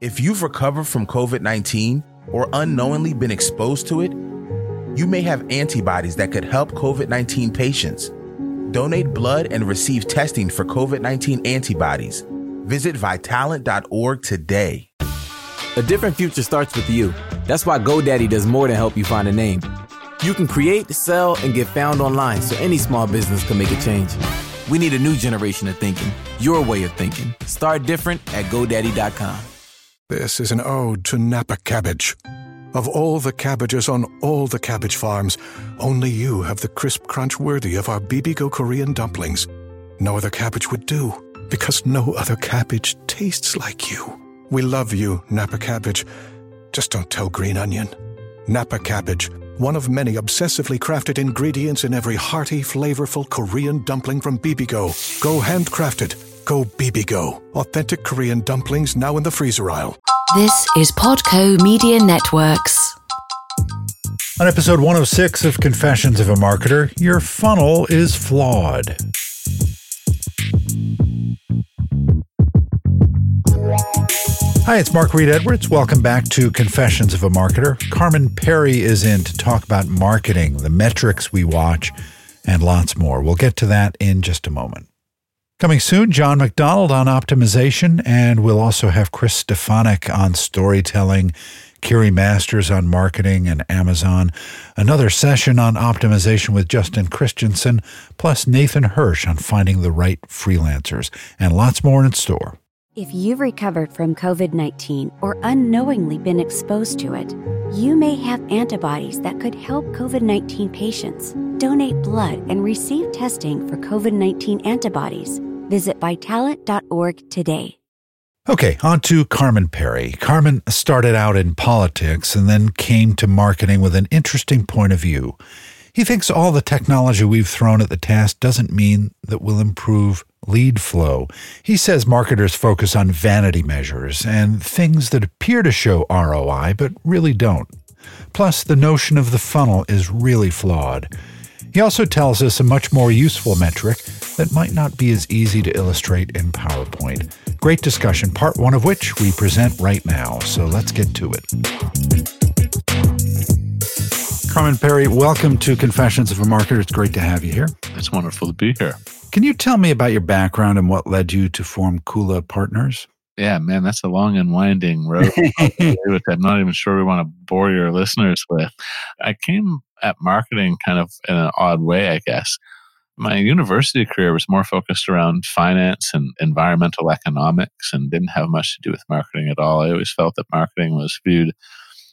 If you've recovered from COVID 19 or unknowingly been exposed to it, you may have antibodies that could help COVID 19 patients. Donate blood and receive testing for COVID 19 antibodies. Visit vitalant.org today. A different future starts with you. That's why GoDaddy does more than help you find a name. You can create, sell, and get found online so any small business can make a change. We need a new generation of thinking, your way of thinking. Start different at GoDaddy.com. This is an ode to Napa cabbage. Of all the cabbages on all the cabbage farms, only you have the crisp crunch worthy of our Bibigo Korean dumplings. No other cabbage would do, because no other cabbage tastes like you. We love you, Napa cabbage. Just don't tell Green Onion. Napa cabbage, one of many obsessively crafted ingredients in every hearty, flavorful Korean dumpling from Bibigo. Go handcrafted. Go Bibigo. Authentic Korean dumplings now in the freezer aisle. This is Podco Media Networks. On episode 106 of Confessions of a Marketer, your funnel is flawed. Hi, it's Mark Reed Edwards. Welcome back to Confessions of a Marketer. Carmen Perry is in to talk about marketing, the metrics we watch, and lots more. We'll get to that in just a moment. Coming soon, John McDonald on optimization, and we'll also have Chris Stefanik on storytelling, Kiri Masters on marketing and Amazon, another session on optimization with Justin Christensen, plus Nathan Hirsch on finding the right freelancers, and lots more in store. If you've recovered from COVID 19 or unknowingly been exposed to it, you may have antibodies that could help COVID 19 patients. Donate blood and receive testing for COVID 19 antibodies. Visit vitalant.org today. Okay, on to Carmen Perry. Carmen started out in politics and then came to marketing with an interesting point of view. He thinks all the technology we've thrown at the task doesn't mean that we'll improve lead flow. He says marketers focus on vanity measures and things that appear to show ROI but really don't. Plus, the notion of the funnel is really flawed. He also tells us a much more useful metric that might not be as easy to illustrate in PowerPoint. Great discussion, part one of which we present right now. So let's get to it. Carmen Perry, welcome to Confessions of a Marketer. It's great to have you here. It's wonderful to be here. Can you tell me about your background and what led you to form Kula Partners? Yeah, man, that's a long and winding road. which I'm not even sure we want to bore your listeners with. I came at marketing kind of in an odd way, I guess. My university career was more focused around finance and environmental economics and didn't have much to do with marketing at all. I always felt that marketing was viewed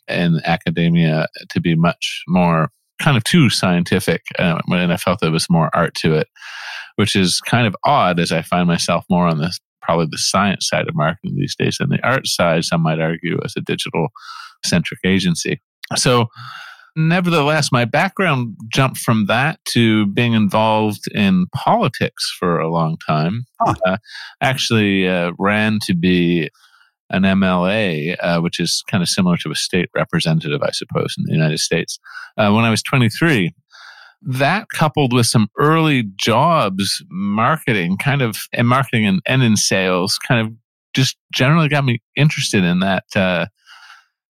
in academia to be much more kind of too scientific, uh, and I felt there was more art to it, which is kind of odd as I find myself more on this probably the science side of marketing these days and the art side. Some might argue as a digital centric agency. So. Nevertheless, my background jumped from that to being involved in politics for a long time. Huh. Uh, actually, uh, ran to be an MLA, uh, which is kind of similar to a state representative, I suppose, in the United States, uh, when I was 23. That coupled with some early jobs, marketing, kind of, and marketing and, and in sales, kind of just generally got me interested in that, uh,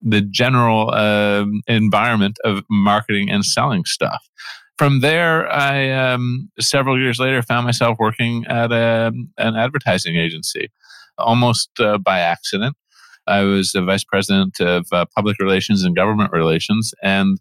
the general uh, environment of marketing and selling stuff. From there, I, um, several years later, found myself working at a, an advertising agency almost uh, by accident. I was the vice president of uh, public relations and government relations and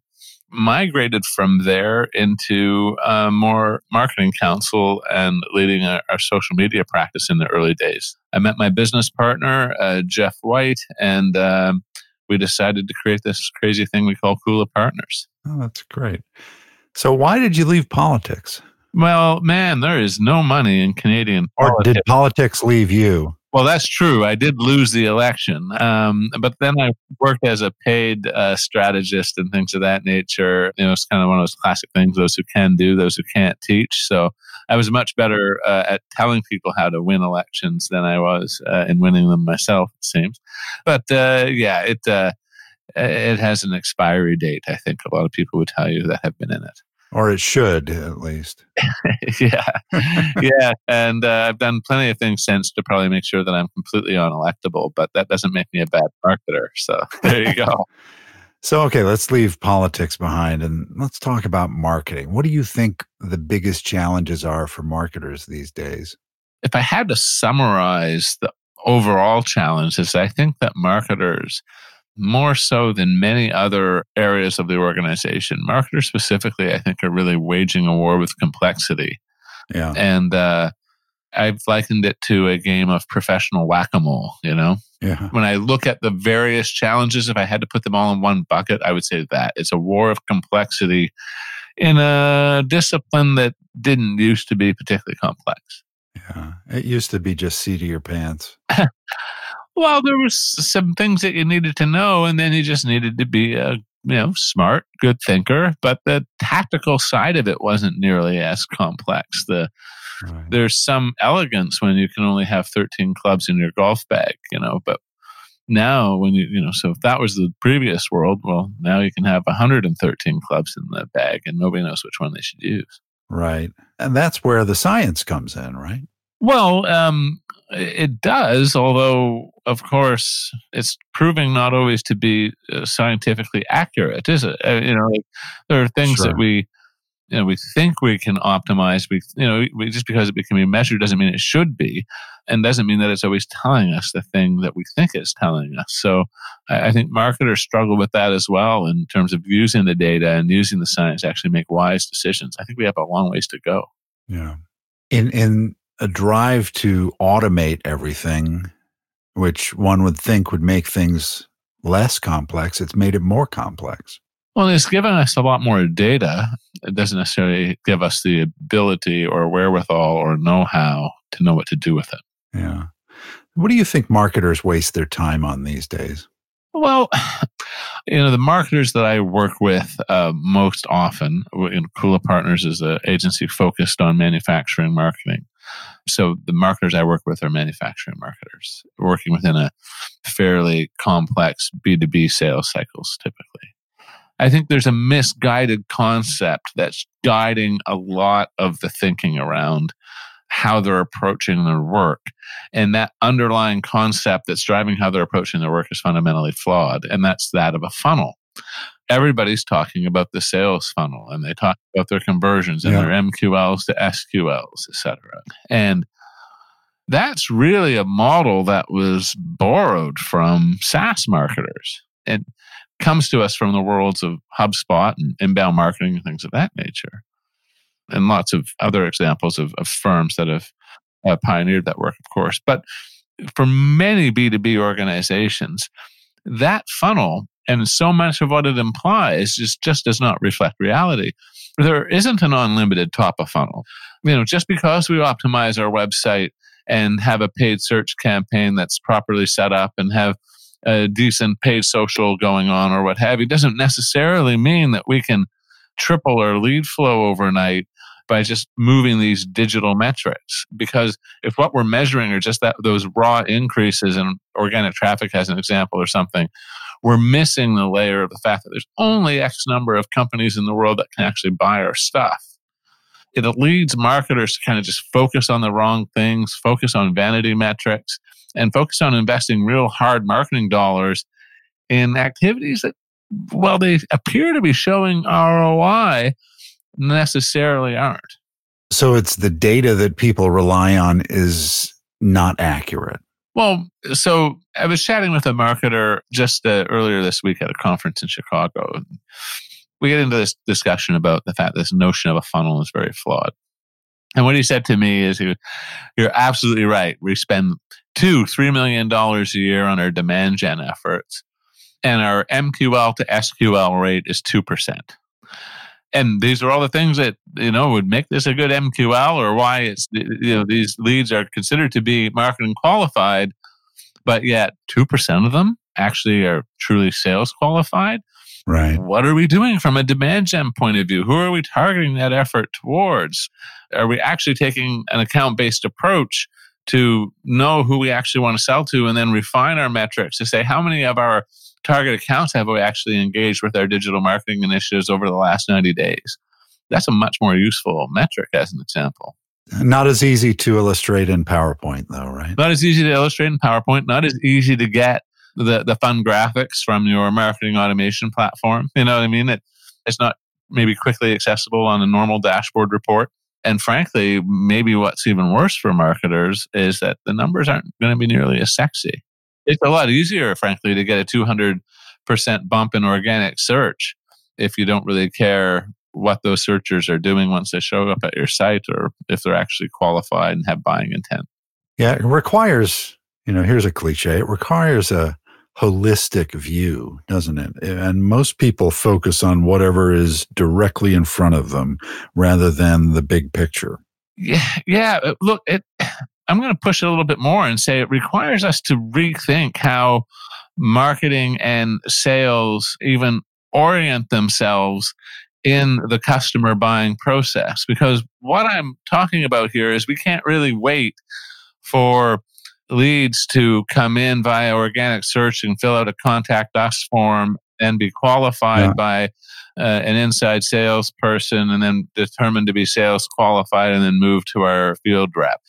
migrated from there into uh, more marketing counsel and leading our, our, social media practice in the early days. I met my business partner, uh, Jeff White, and um, we decided to create this crazy thing we call Kula Partners. Oh, that's great. So, why did you leave politics? Well, man, there is no money in Canadian politics. Or did politics leave you? Well, that's true. I did lose the election, um, but then I worked as a paid uh, strategist and things of that nature. You know, it's kind of one of those classic things: those who can do, those who can't teach. So I was much better uh, at telling people how to win elections than I was uh, in winning them myself. It seems, but uh, yeah, it uh, it has an expiry date. I think a lot of people would tell you that have been in it. Or it should, at least. yeah. yeah. And uh, I've done plenty of things since to probably make sure that I'm completely unelectable, but that doesn't make me a bad marketer. So there you go. so, okay, let's leave politics behind and let's talk about marketing. What do you think the biggest challenges are for marketers these days? If I had to summarize the overall challenges, I think that marketers more so than many other areas of the organization. Marketers specifically, I think, are really waging a war with complexity. Yeah. And uh, I've likened it to a game of professional whack a mole, you know? Yeah. When I look at the various challenges, if I had to put them all in one bucket, I would say that it's a war of complexity in a discipline that didn't used to be particularly complex. Yeah. It used to be just seat of your pants. Well, there was some things that you needed to know, and then you just needed to be a you know smart, good thinker. But the tactical side of it wasn't nearly as complex. The right. there's some elegance when you can only have 13 clubs in your golf bag, you know. But now, when you you know, so if that was the previous world, well, now you can have 113 clubs in the bag, and nobody knows which one they should use. Right, and that's where the science comes in, right? Well, um, it does, although, of course, it's proving not always to be uh, scientifically accurate, is it? Uh, you know, like, there are things sure. that we, you know, we think we can optimize. We, you know, we, just because it can be measured doesn't mean it should be, and doesn't mean that it's always telling us the thing that we think it's telling us. So, I, I think marketers struggle with that as well in terms of using the data and using the science to actually make wise decisions. I think we have a long ways to go. Yeah. In in a drive to automate everything, which one would think would make things less complex, it's made it more complex. Well, it's given us a lot more data. It doesn't necessarily give us the ability or wherewithal or know how to know what to do with it. Yeah. What do you think marketers waste their time on these days? Well, you know, the marketers that I work with uh, most often, know, Kula Partners is an agency focused on manufacturing marketing. So the marketers I work with are manufacturing marketers working within a fairly complex B2B sales cycles typically. I think there's a misguided concept that's guiding a lot of the thinking around how they're approaching their work. And that underlying concept that's driving how they're approaching their work is fundamentally flawed. And that's that of a funnel everybody's talking about the sales funnel and they talk about their conversions and yeah. their MQLs to SQLs, etc. And that's really a model that was borrowed from SaaS marketers. It comes to us from the worlds of HubSpot and inbound marketing and things of that nature. And lots of other examples of, of firms that have uh, pioneered that work, of course. But for many B2B organizations, that funnel and so much of what it implies just, just does not reflect reality. There isn't an unlimited top of funnel. You know, just because we optimize our website and have a paid search campaign that's properly set up and have a decent paid social going on or what have you doesn't necessarily mean that we can triple our lead flow overnight by just moving these digital metrics because if what we're measuring are just that those raw increases in organic traffic as an example or something we're missing the layer of the fact that there's only X number of companies in the world that can actually buy our stuff. It leads marketers to kind of just focus on the wrong things, focus on vanity metrics, and focus on investing real hard marketing dollars in activities that, well, they appear to be showing ROI, necessarily aren't. So it's the data that people rely on is not accurate. Well, so I was chatting with a marketer just uh, earlier this week at a conference in Chicago. We get into this discussion about the fact this notion of a funnel is very flawed. And what he said to me is, he, "You're absolutely right. We spend two, three million dollars a year on our demand gen efforts, and our MQL to SQL rate is two percent and these are all the things that you know would make this a good MQL or why it's you know these leads are considered to be marketing qualified, but yet two percent of them actually are truly sales qualified. Right. What are we doing from a demand gen point of view? Who are we targeting that effort towards? Are we actually taking an account based approach to know who we actually want to sell to and then refine our metrics to say how many of our target accounts have we actually engaged with our digital marketing initiatives over the last 90 days? That's a much more useful metric as an example. Not as easy to illustrate in PowerPoint, though, right? Not as easy to illustrate in PowerPoint, not as easy to get the, the fun graphics from your marketing automation platform. You know what I mean? It, it's not maybe quickly accessible on a normal dashboard report. And frankly, maybe what's even worse for marketers is that the numbers aren't going to be nearly as sexy. It's a lot easier, frankly, to get a 200% bump in organic search if you don't really care what those searchers are doing once they show up at your site or if they're actually qualified and have buying intent. Yeah, it requires, you know, here's a cliche, it requires a holistic view, doesn't it? And most people focus on whatever is directly in front of them rather than the big picture. Yeah, yeah. Uh, look, it, I'm going to push it a little bit more and say it requires us to rethink how marketing and sales even orient themselves in the customer buying process. Because what I'm talking about here is we can't really wait for leads to come in via organic search and fill out a contact us form and be qualified yeah. by uh, an inside salesperson and then determined to be sales qualified and then move to our field rep.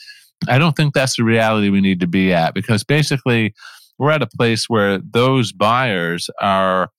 I don't think that's the reality we need to be at because basically we're at a place where those buyers are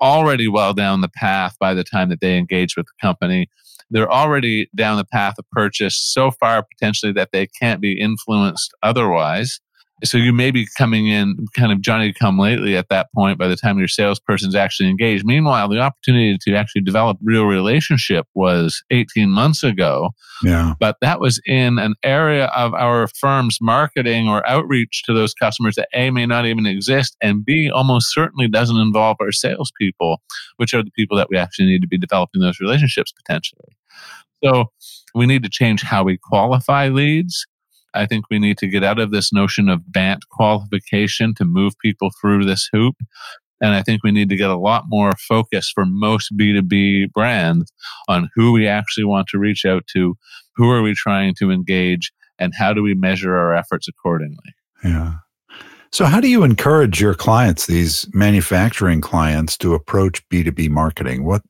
already well down the path by the time that they engage with the company. They're already down the path of purchase so far potentially that they can't be influenced otherwise. So you may be coming in kind of Johnny come lately at that point by the time your salesperson's actually engaged. Meanwhile, the opportunity to actually develop real relationship was 18 months ago. Yeah. But that was in an area of our firm's marketing or outreach to those customers that A may not even exist and B almost certainly doesn't involve our salespeople, which are the people that we actually need to be developing those relationships potentially. So we need to change how we qualify leads I think we need to get out of this notion of BANT qualification to move people through this hoop. And I think we need to get a lot more focus for most B2B brands on who we actually want to reach out to, who are we trying to engage, and how do we measure our efforts accordingly. Yeah. So, how do you encourage your clients, these manufacturing clients, to approach B2B marketing? What,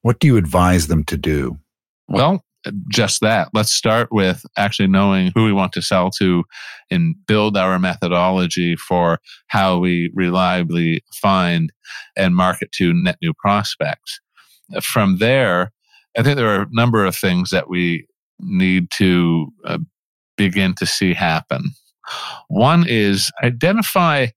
what do you advise them to do? Well, just that. Let's start with actually knowing who we want to sell to and build our methodology for how we reliably find and market to net new prospects. From there, I think there are a number of things that we need to uh, begin to see happen. One is identify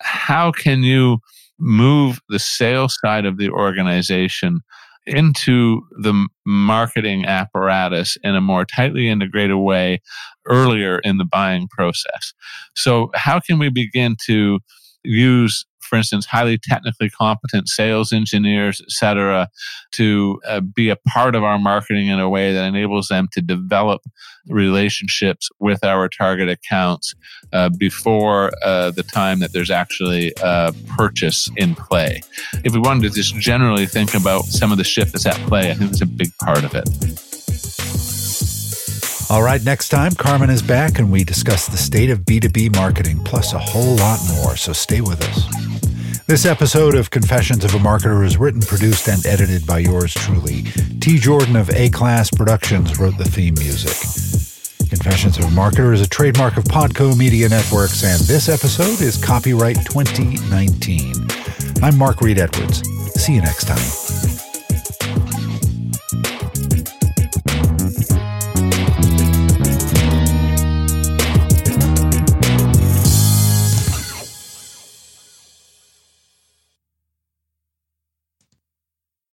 how can you move the sales side of the organization into the marketing apparatus in a more tightly integrated way earlier in the buying process. So, how can we begin to use for instance, highly technically competent sales engineers, et cetera, to uh, be a part of our marketing in a way that enables them to develop relationships with our target accounts uh, before uh, the time that there's actually a purchase in play. If we wanted to just generally think about some of the shift that's at play, I think it's a big part of it. All right, next time, Carmen is back and we discuss the state of B2B marketing, plus a whole lot more, so stay with us. This episode of Confessions of a Marketer is written, produced, and edited by yours truly. T. Jordan of A Class Productions wrote the theme music. Confessions of a Marketer is a trademark of Podco Media Networks, and this episode is copyright 2019. I'm Mark Reed Edwards. See you next time.